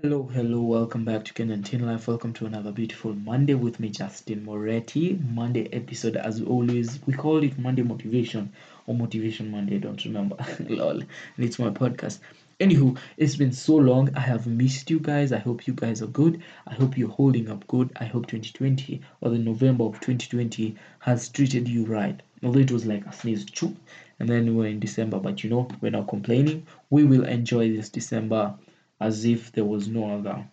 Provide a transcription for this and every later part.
Hello, hello, welcome back to Kenyan Teen Life. Welcome to another beautiful Monday with me, Justin Moretti. Monday episode, as always, we call it Monday Motivation or Motivation Monday, I don't remember. Lol. And it's my podcast. Anywho, it's been so long. I have missed you guys. I hope you guys are good. I hope you're holding up good. I hope 2020 or the November of 2020 has treated you right. Although it was like a sneeze, choo, and then we're in December, but you know, we're not complaining. We will enjoy this December as if there was no other.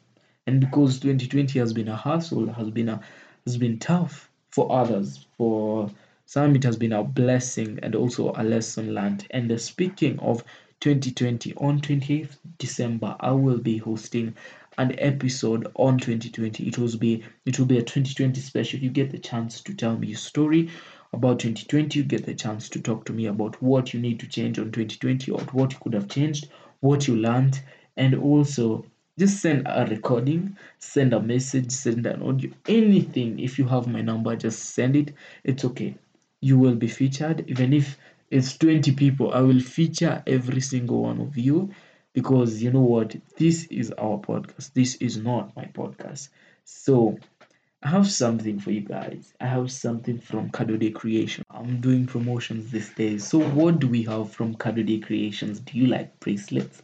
And because 2020 has been a hassle, has been a has been tough for others. For some, it has been a blessing and also a lesson learned. And uh, speaking of 2020, on 28th December, I will be hosting an episode on 2020. It will be it will be a 2020 special. You get the chance to tell me your story about 2020. You get the chance to talk to me about what you need to change on 2020 or what you could have changed, what you learned, and also just send a recording send a message send an audio anything if you have my number just send it it's okay you will be featured even if it's 20 people i will feature every single one of you because you know what this is our podcast this is not my podcast so I have something for you guys. I have something from Kadode Creation. I'm doing promotions these days. So what do we have from Kadode Creations? Do you like bracelets?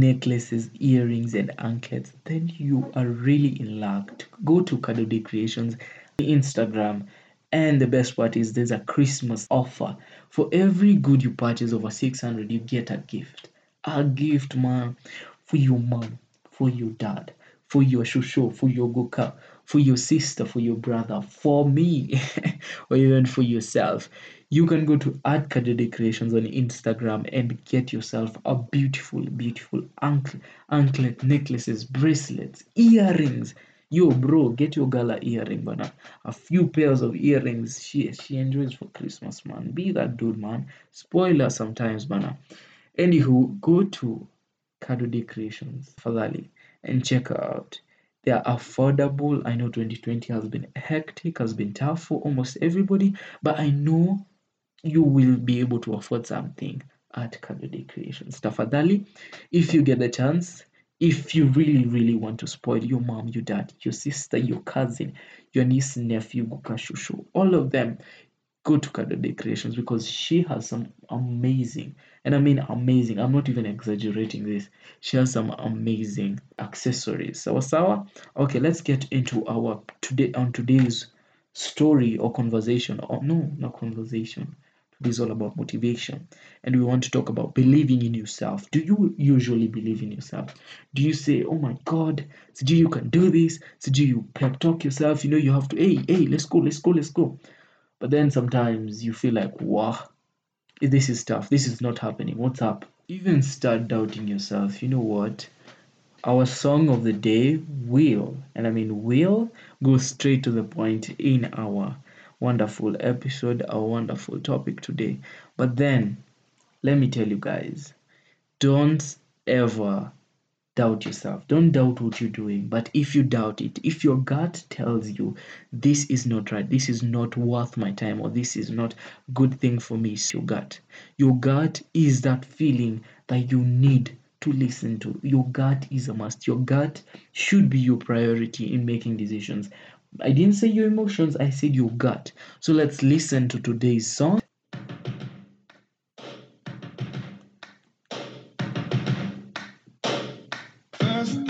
Necklaces, earrings, and anklets, then you are really in luck. Go to Kadode Creations Instagram. And the best part is there's a Christmas offer. For every good you purchase over 600, you get a gift. A gift, man, for your mom, for your dad, for your shusho, for your goka, for your sister, for your brother, for me, or even for yourself you can go to at Kadode Creations on Instagram and get yourself a beautiful, beautiful anklet, anklet necklaces, bracelets, earrings. Yo, bro, get your gala earring, but a few pairs of earrings. She she enjoys for Christmas, man. Be that dude, man. Spoiler sometimes, man. Anywho, go to Kadode Creations, Fadali, and check her out. They are affordable. I know 2020 has been hectic, has been tough for almost everybody, but I know you will be able to afford something at Kadode Creations. Tafadhali, if you get the chance, if you really, really want to spoil your mom, your dad, your sister, your cousin, your niece, nephew, Gukashushu, all of them, go to Kadode Creations because she has some amazing, and I mean amazing, I'm not even exaggerating this. She has some amazing accessories. Sawa sawa? Okay, let's get into our today on today's story or conversation. Or no, not conversation is all about motivation. And we want to talk about believing in yourself. Do you usually believe in yourself? Do you say oh my god do you can do this. Do you pep talk yourself. You know you have to hey hey let's go let's go let's go. But then sometimes you feel like wow this is tough. This is not happening. What's up? Even start doubting yourself. You know what? Our song of the day will and i mean will go straight to the point in our wonderful episode, a wonderful topic today. But then, let me tell you guys, don't ever doubt yourself. Don't doubt what you're doing. But if you doubt it, if your gut tells you this is not right, this is not worth my time, or this is not good thing for me, it's your gut. Your gut is that feeling that you need to listen to. Your gut is a must. Your gut should be your priority in making decisions. I didn't say your emotions, I said your gut. So let's listen to today's song. First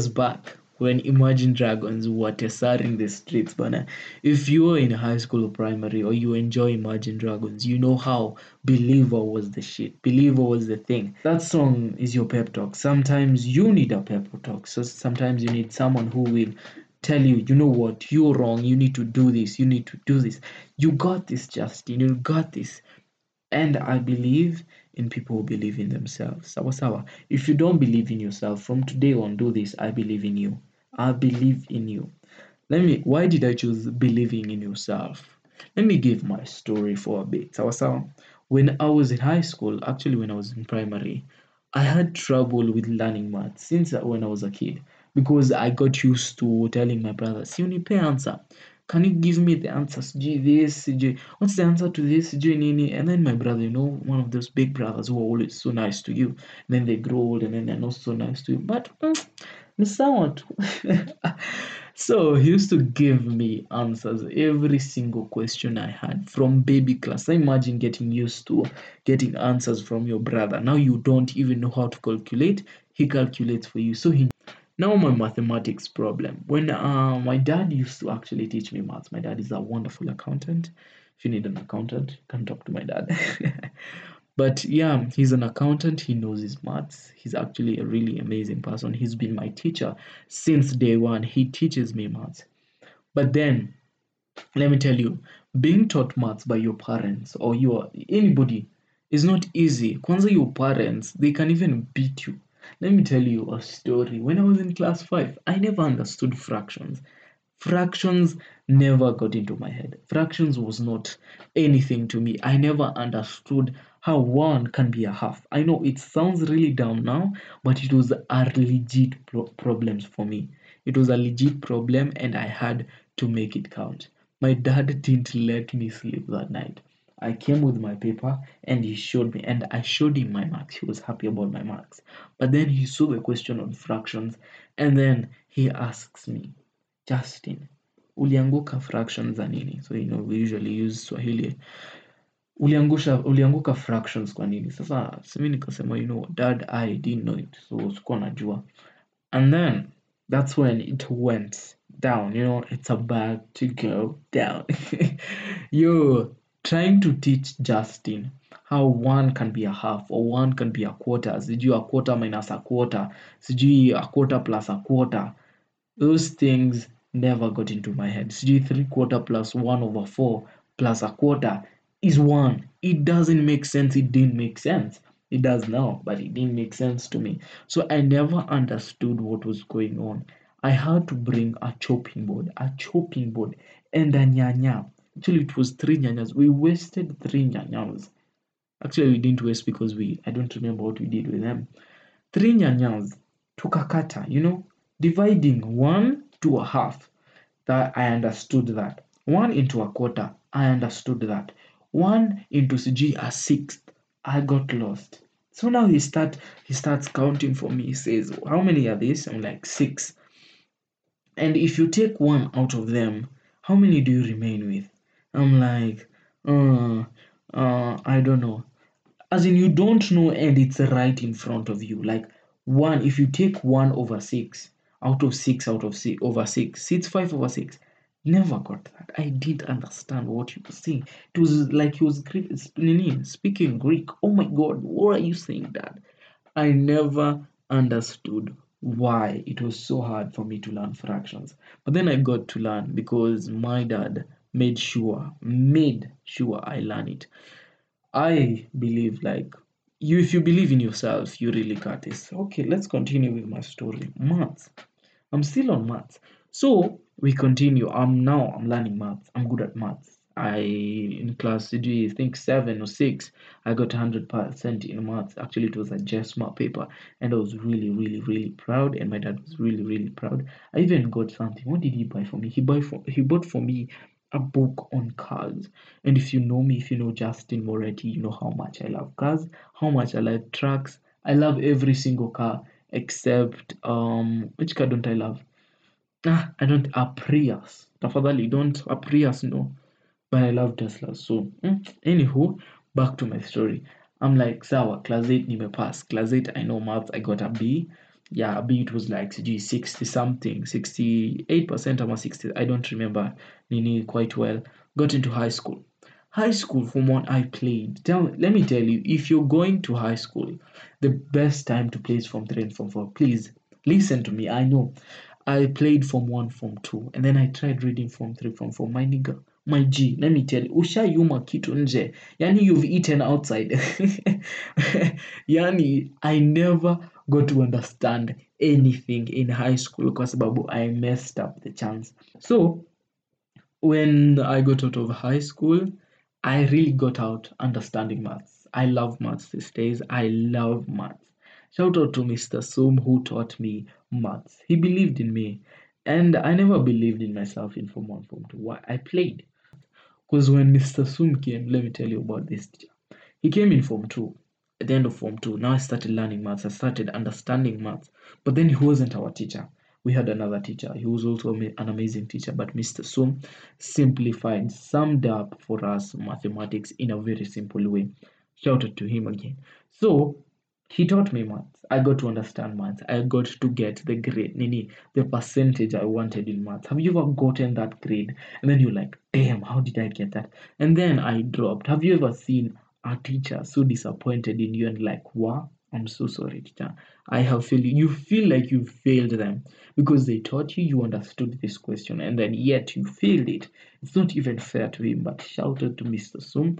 years back when Imagine Dragons were testing the streets, but if you were in high school or primary or you enjoy Imagine Dragons, you know how Believer was the shit. Believer was the thing. That song is your pep talk. Sometimes you need a pep talk. So sometimes you need someone who will tell you, you know what, you're wrong. You need to do this. You need to do this. You got this, Justin. You got this. And I believe in people who believe in themselves. Sawa sawa. If you don't believe in yourself, from today on, do this. I believe in you. I believe in you. Let me. Why did I choose believing in yourself? Let me give my story for a bit. Sawa sawa. When I was in high school, actually when I was in primary, I had trouble with learning maths since uh, when I was a kid because I got used to telling my brother, "Si unipe answer." Can you give me the answers? G this, G what's the answer to this? G nini? And then my brother, you know, one of those big brothers who are always so nice to you. And then they grow old and then they're not so nice to you. But mm, sound. so he used to give me answers every single question I had from baby class. I imagine getting used to getting answers from your brother. Now you don't even know how to calculate. He calculates for you. So he now my mathematics problem. When uh, my dad used to actually teach me maths. My dad is a wonderful accountant. If you need an accountant, can talk to my dad. but yeah, he's an accountant. He knows his maths. He's actually a really amazing person. He's been my teacher since day one. He teaches me maths. But then, let me tell you, being taught maths by your parents or your anybody is not easy. Kwanza your parents, they can even beat you let me tell you a story. When I was in class 5, I never understood fractions. Fractions never got into my head. Fractions was not anything to me. I never understood how one can be a half. I know it sounds really dumb now, but it was a legit pro- problems for me. It was a legit problem and I had to make it count. My dad didn't let me sleep that night. I came with my paper and he showed me, and I showed him my marks. He was happy about my marks. But then he saw the question on fractions, and then he asks me, Justin, ulianguka fractions za nini? So you know we usually use Swahili. Uliangusha ulianguka fractions kwa nini? Sasa simi nikasema, you know, dad, I didn't know it, so sikuwa najua. And then that's when it went down. You know, it's about to go down. Yo, trying to teach Justin how one can be a half or one can be a quarter. Sijui a quarter minus a quarter. Sijui a quarter plus a quarter. Those things never got into my head. Sijui three quarter plus one over four plus a quarter is one. It doesn't make sense. It didn't make sense. It does now, but it didn't make sense to me. So I never understood what was going on. I had to bring a chopping board, a chopping board, and a nyanya Actually, it was three nyanyas. We wasted three nyanyas. Actually, we didn't waste because we, I don't remember what we did with them. Three nyanyas, tukakata, you know, dividing one to a half. That I understood that. One into a quarter, I understood that. One into CG a sixth, I got lost. So now he start he starts counting for me. He says, How many are these? I'm like six. And if you take one out of them, how many do you remain with? I'm like, uh, uh, I don't know. As in, you don't know, and it's right in front of you. Like one, if you take one over six out of six out of six over six, it's five over six. Never got that. I didn't understand what you were saying. It was like he was speaking Greek. Oh my God, what are you saying, Dad? I never understood why it was so hard for me to learn fractions. But then I got to learn because my dad made sure made sure I learn it. I believe like you if you believe in yourself, you really got this. Okay, let's continue with my story. Maths. I'm still on maths. So we continue. I'm now I'm learning maths. I'm good at maths. I in class G, I think seven or six, I got hundred percent in maths. Actually, it was a just JSMA paper, and I was really, really, really proud. And my dad was really, really proud. I even got something. What did he buy for me? He buy for he bought for me a book on cars. And if you know me, if you know Justin Moretti, you know how much I love cars, how much I like trucks. I love every single car except um which car don't I love? Ah, I don't a Prius. Tafadhali don't a Prius no. But I love Tesla. So mm, anywho, back to my story. I'm like, sawa, class 8 pass. Class 8 I know maths, I got a B. yeah b it was like sijui 60 something 68% ama 60 i don't remember nini quite well got into high school. High school from what i played. Tell let me tell you if you're going to high school the best time to play is from 3 and from 4 please listen to me i know. I played from 1 from 2 and then i tried reading from 3 from 4 my nigga my g let me tell you ushayuma kitu nje. Yani you've eaten outside. Yani i never got to understand anything in high school kwa sababu i messed up the chance. So when i got out of high school i really got out understanding maths. I love maths these days. I love maths. Shout out to mr sum who taught me maths. He believed in me. And i never believed in myself in form 1 form 2 why? I played. Because when mr sum came let me tell you about this teacher. He came in form 2 at the end of form 2 now i started learning maths. I started understanding maths. But then he wasn't our teacher. We had another teacher. He was also an amazing teacher. But mr sum simplified summed up for us mathematics in a very simple way. Shouted to him again. So he taught me maths. I got to understand maths. I got to get the grade nini the percentage i wanted in maths. Have you ever gotten that grade? And then you're like damn how did i get that? And then i dropped. Have you ever seen a teacher so disappointed in you and like wow i'm so sorry teacher i have failed you you feel like you failed them because they taught you you understood this question and then yet you failed it it's not even fair to him but shout out to mr sum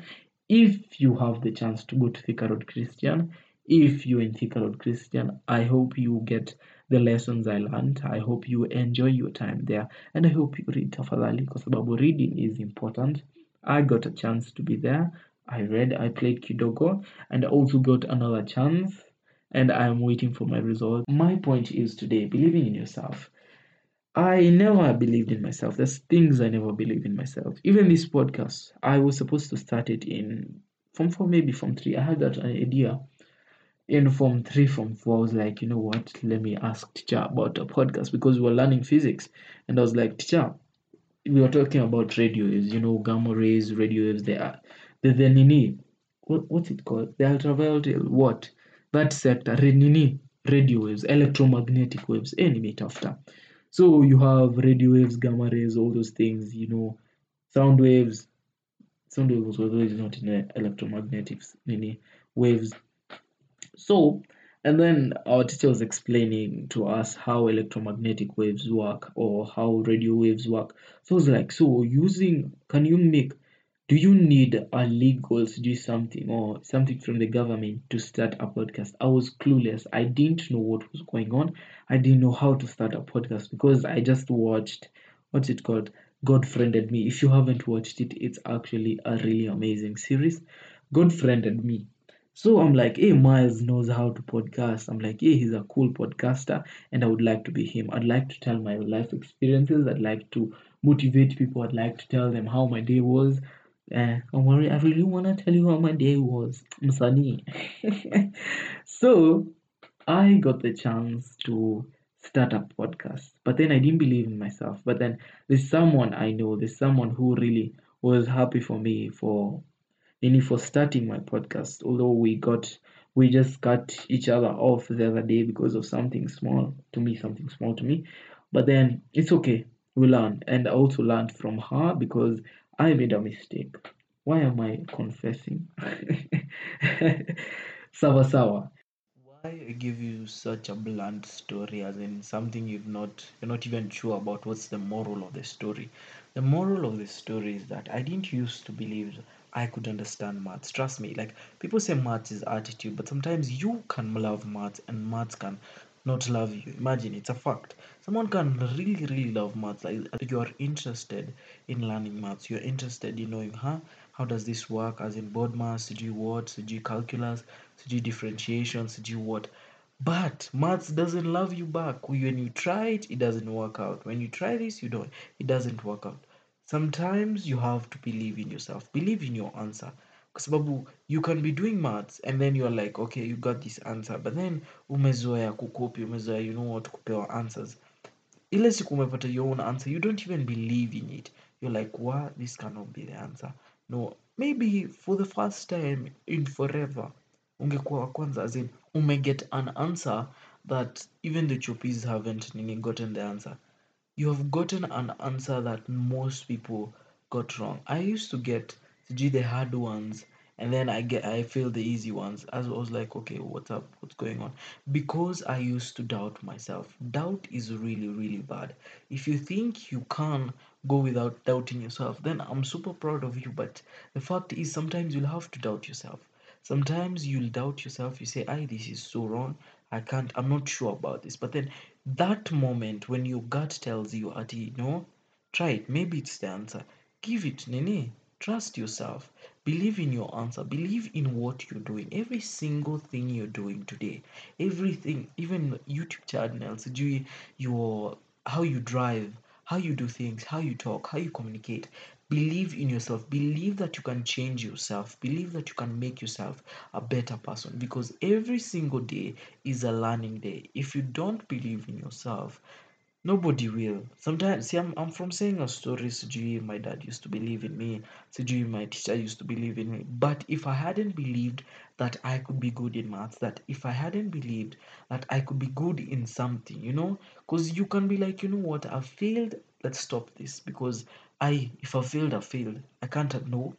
if you have the chance to go to Thika Road Christian, if you're in Thika Road Christian, I hope you get the lessons I learned. I hope you enjoy your time there. And I hope you read tafadhali kwa sababu reading is important. I got a chance to be there. I read, I played Kidogo, and I also got another chance. And I'm waiting for my result. My point is today believing in yourself. I never believed in myself. There's things I never believed in myself. Even this podcast, I was supposed to start it in from four, maybe from three. I had that idea. In form three, from four, I was like, you know what? Let me ask teacher about a podcast because we were learning physics. And I was like, teacher, we were talking about radio waves, you know, gamma rays, radio waves, they are the the nini. What's it called? The ultraviolet what? That sector, nini, radio waves, electromagnetic waves, any after. So you have radio waves, gamma rays, all those things, you know, sound waves. Sound waves was always not in electromagnetic nini, waves. So, and then our teacher was explaining to us how electromagnetic waves work or how radio waves work. So I was like, so using, can you make, do you need a legal to do something or something from the government to start a podcast? I was clueless. I didn't know what was going on. I didn't know how to start a podcast because I just watched, what's it called? God Friended Me. If you haven't watched it, it's actually a really amazing series. God Friended Me. So I'm like, hey, Miles knows how to podcast. I'm like, hey, he's a cool podcaster, and I would like to be him. I'd like to tell my life experiences. I'd like to motivate people. I'd like to tell them how my day was. Uh, worry, I really want to tell you how my day was. Msanii. so I got the chance to start a podcast, but then I didn't believe in myself. But then there's someone I know, there's someone who really was happy for me for Nini for starting my podcast. Although we got we just cut each other off the other day because of something small to me, something small to me. But then it's okay. We learn. And I also learned from her because I made a mistake. Why am I confessing? sawa sawa. Why I give you such a blunt story as in something you've not you're not even sure about what's the moral of the story. The moral of the story is that I didn't used to believe I could understand maths. Trust me, like people say maths is attitude, but sometimes you can love maths and maths can not love you. Imagine it's a fact. Someone can really, really love maths. Like you are interested in learning maths. You're interested in knowing, huh? How does this work? As in board maths, do what, do calculus, do differentiation, do what? But maths doesn't love you back. When you try it, it doesn't work out. When you try this, you don't. It doesn't work out. Sometimes you have to believe in yourself. Believe in your answer. Kwa sababu you can be doing maths and then you're like, okay, you got this answer. But then umezoea kukopi, umezoea you know what kupewa answers. Ile siku umepata your own answer, you don't even believe in it. You're like, what? This cannot be the answer. No, maybe for the first time in forever, ungekuwa wa kwanza as in umeget an answer that even the chopis haven't nini gotten the answer you have gotten an answer that most people got wrong. I used to get sijui the hard ones and then I get I failed the easy ones. As I was like, okay, what's up? What's going on? Because I used to doubt myself. Doubt is really, really bad. If you think you can go without doubting yourself, then I'm super proud of you. But the fact is sometimes you'll have to doubt yourself. Sometimes you'll doubt yourself, you say, I this is so wrong. I can't, I'm not sure about this. But then that moment when your gut tells you, Ati, no, try it. Maybe it's the answer. Give it, Nene. Trust yourself. Believe in your answer. Believe in what you're doing. Every single thing you're doing today. Everything, even YouTube channels, do your how you drive, how you do things, how you talk, how you communicate. Believe in yourself. Believe that you can change yourself. Believe that you can make yourself a better person because every single day is a learning day. If you don't believe in yourself, Nobody will. Sometimes, see, I'm, I'm from saying a story. Sijui, my dad used to believe in me. Sijui, my teacher used to believe in me. But if I hadn't believed that I could be good in maths, that if I hadn't believed that I could be good in something, you know, because you can be like, you know what, I failed. Let's stop this because I, if I failed, I failed. I can't know.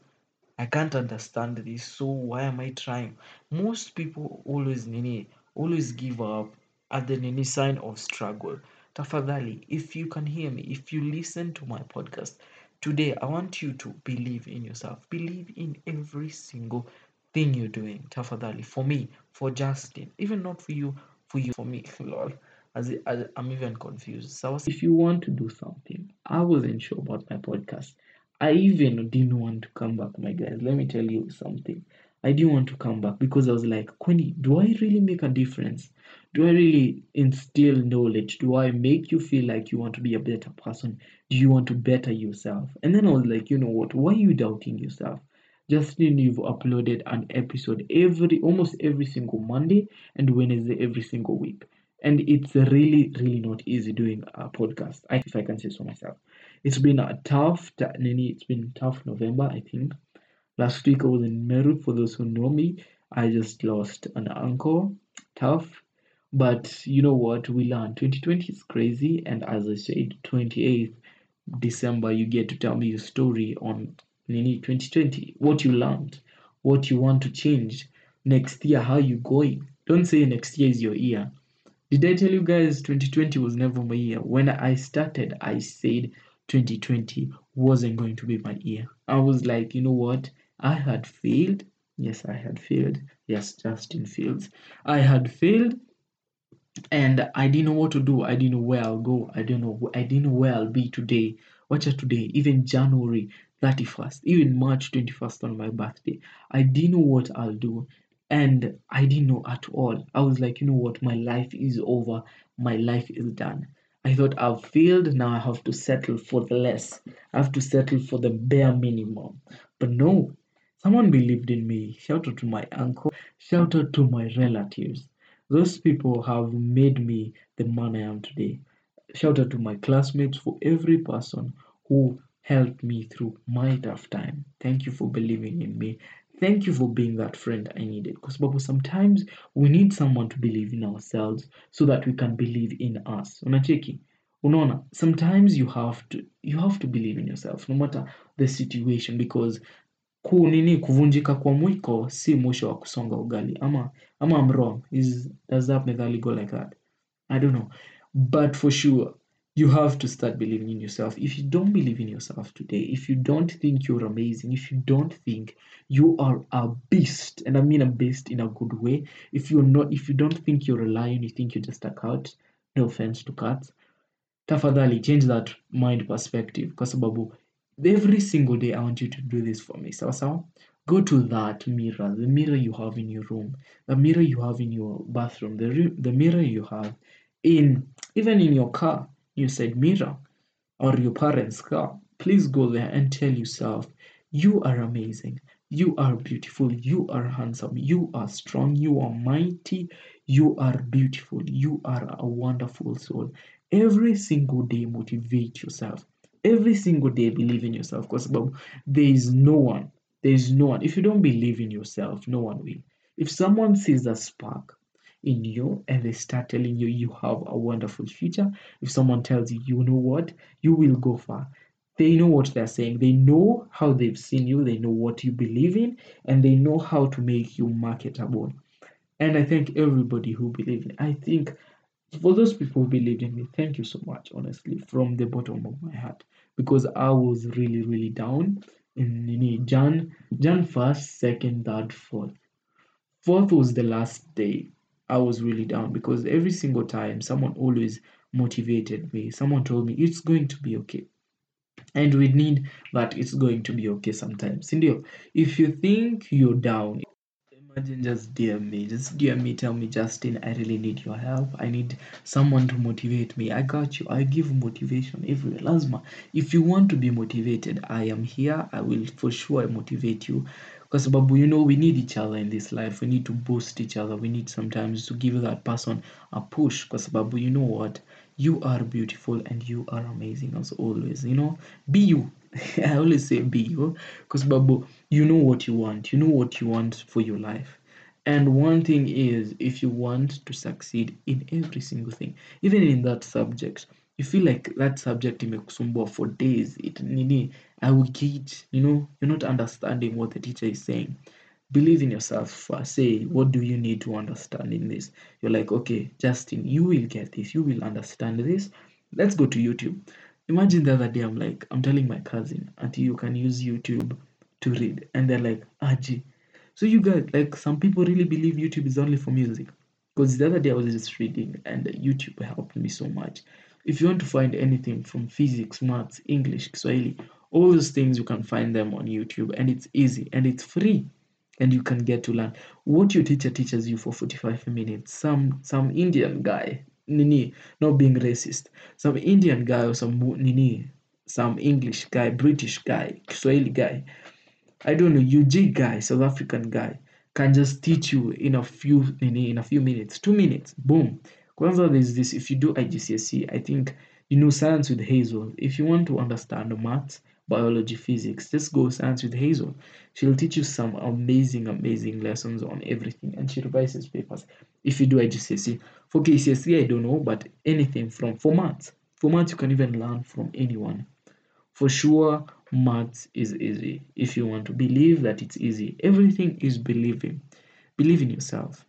I can't understand this. So why am I trying? Most people always nini, always give up at the nini sign of struggle. Tafadhali, if you can hear me, if you listen to my podcast today, I want you to believe in yourself. Believe in every single thing you're doing. Tafadhali, for me, for Justin, even not for you, for you, for me. Lol. As, I'm even confused. So if you want to do something, I wasn't sure about my podcast. I even didn't want to come back, my guys. Let me tell you something. I didn't want to come back because I was like, Quinny, do I really make a difference? Do I really instill knowledge? Do I make you feel like you want to be a better person? Do you want to better yourself? And then I was like, you know what? Why are you doubting yourself? Justin, you've uploaded an episode every almost every single Monday and Wednesday every single week. And it's really, really not easy doing a podcast, if I can say so myself. It's been a tough, it's been tough November, I think. Last week I was in Meru. For those who know me, I just lost an uncle. Tough. But you know what? We learned 2020 is crazy. And as I said, 28th December, you get to tell me your story on Nini 2020. What you learned, what you want to change. Next year, how you going? Don't say next year is your year. Did I tell you guys 2020 was never my year? When I started, I said 2020 wasn't going to be my year. I was like, you know what? I had failed. Yes, I had failed. Yes, Justin Fields. I had failed and I didn't know what to do. I didn't know where I'll go. I didn't know I didn't know where I'll be today. Watch out today, even January 31st, even March 21st on my birthday. I didn't know what I'll do. And I didn't know at all. I was like, you know what, my life is over, my life is done. I thought I've failed, now I have to settle for the less. I have to settle for the bare minimum. But no, someone believed in me. Shout out to my uncle, shout out to my relatives. Those people have made me the man I am today. Shout out to my classmates for every person who helped me through my tough time. Thank you for believing in me. Thank you for being that friend I needed. Because Babu, sometimes we need someone to believe in ourselves so that we can believe in us. Unacheki? Unaona, sometimes you have to you have to believe in yourself no matter the situation because ku nini kuvunjika kwa mwiko si mwisho wa kusonga ugali. Ama ama I'm wrong. Is does that methali go like that? I don't know. But for sure you have to start believing in yourself. If you don't believe in yourself today if you don't think you're amazing if you don't think you are a beast and I mean a beast in a good way if you're not if you don't think you're a lion you think you're just a cat no offense to cats tafadhali change that mind perspective. Kwa sababu every single day I want you to do this for me. So, so go to that mirror, the mirror you have in your room, the mirror you have in your bathroom, the, the mirror you have in even in your car, you said mirror or your parents' car. Please go there and tell yourself, you are amazing, you are beautiful, you are handsome, you are strong, you are mighty, you are beautiful, you are a wonderful soul. Every single day, motivate yourself every single day believe in yourself because there is no one there is no one if you don't believe in yourself no one will if someone sees a spark in you and they start telling you you have a wonderful future, if someone tells you, you know what, you will go far, they know what they're saying. They know how they've seen you, they know what you believe in, and they know how to make you marketable. And I thank everybody who believed in. I think for those people who believed in me, thank you so much, honestly, from the bottom of my heart. Because I was really, really down in Jan Jan first, second, third, fourth. Fourth was the last day I was really down because every single time someone always motivated me. Someone told me it's going to be okay. And we need that it's going to be okay sometimes. Sindio, if you think you're down, Imagine just DM me, just DM me, tell me, Justin, I really need your help. I need someone to motivate me. I got you. I give motivation everywhere. Lazima. If you want to be motivated, I am here. I will for sure motivate you. Because Babu, you know, we need each other in this life. We need to boost each other. We need sometimes to give that person a push. Because Babu, you know what? You are beautiful and you are amazing as always. You know, be you. I always say be you. Because Babu, you know what you want. You know what you want for your life. And one thing is, if you want to succeed in every single thing, even in that subject, you feel like that subject imekusumbua for days, it nini, I will get, you know, you're not understanding what the teacher is saying. Believe in yourself first. Say, what do you need to understand in this? You're like, okay, Justin, you will get this, you will understand this. Let's go to YouTube. Imagine the other day, I'm like, I'm telling my cousin, Auntie, you can use YouTube to read. And they're like, ah, Aji. So you guys, like, some people really believe YouTube is only for music. Because the other day I was just reading and YouTube helped me so much. If you want to find anything from physics, maths, English, Swahili, all those things you can find them on YouTube and it's easy and it's free and you can get to learn what your teacher teaches you for 45 minutes some some indian guy nini not being racist some indian guy or some nini some english guy british guy swahili guy i don't know ug guy south african guy can just teach you in a few nini in a few minutes two minutes boom kwanza there's this if you do igcse i think you know science with hazel if you want to understand maths biology, physics. Just go science with Hazel. She'll teach you some amazing, amazing lessons on everything, and she revises papers. If you do IGCSE, for KCSE, I don't know, but anything from for maths. For maths, you can even learn from anyone. For sure, maths is easy. If you want to believe that it's easy, everything is believing. Believe in yourself.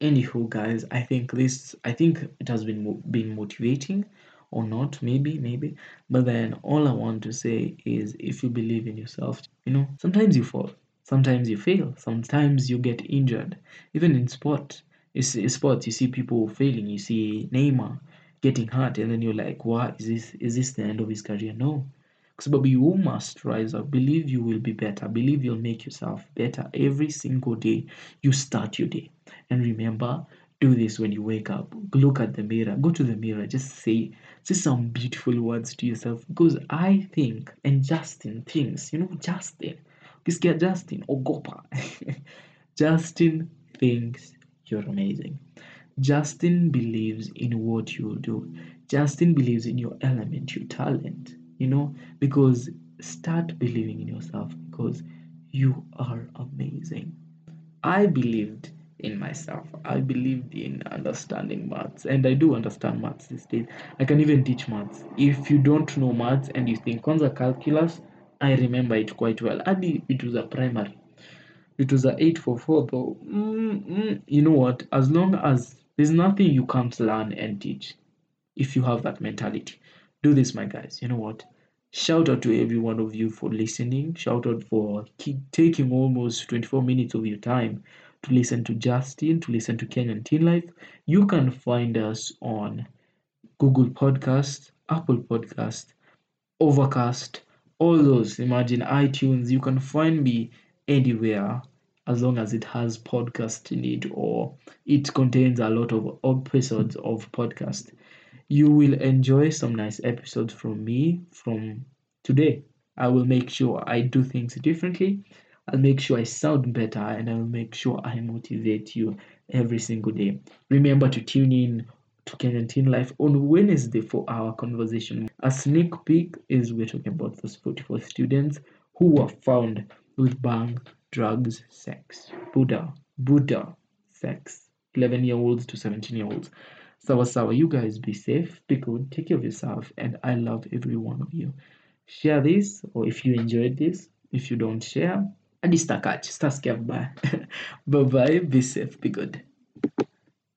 Anywho, guys, I think this. I think it has been been motivating or not maybe maybe but then all i want to say is if you believe in yourself you know sometimes you fall sometimes you fail sometimes you get injured even in sport you see sports you see people failing you see neymar getting hurt and then you're like what is this is this the end of his career no because you must rise up. Believe you will be better. Believe you'll make yourself better every single day you start your day. And remember do this when you wake up. Look at the mirror. Go to the mirror. Just say say some beautiful words to yourself. Because i think and justin thinks you know justin ukisikia justin ogopa justin thinks you're amazing. Justin believes in what you do. Justin believes in your element your talent you know because start believing in yourself because you are amazing i believed in myself. I believed in understanding maths, and I do understand maths these days. I can even teach maths. If you don't know maths and you think Kwanza calculus, I remember it quite well. Adi, it was a primary. It was a 844 though. Mm, mm, you know what? As long as there's nothing you can't learn and teach, if you have that mentality, do this, my guys. You know what? Shout out to every one of you for listening. Shout out for taking almost 24 minutes of your time to listen to Justin, to listen to Kenyan Teen Life, you can find us on Google Podcast, Apple Podcast, Overcast, all those. Imagine iTunes. You can find me anywhere as long as it has podcast in it or it contains a lot of episodes of podcast. You will enjoy some nice episodes from me from today. I will make sure I do things differently I'll make sure I sound better and I'll make sure I motivate you every single day. Remember to tune in to Kenyan Teen Life on Wednesday for our conversation. A sneak peek is we're talking about those 44 students who were found with bang, drugs, sex, Buddha, Buddha, sex. 11 year olds to 17 year olds. Sawa sawa, you guys be safe, be good, take care of yourself, and I love every one of you. Share this, or if you enjoyed this, if you don't share, hadi stakach, stasikia vibaya. Bye bye, be safe, be good.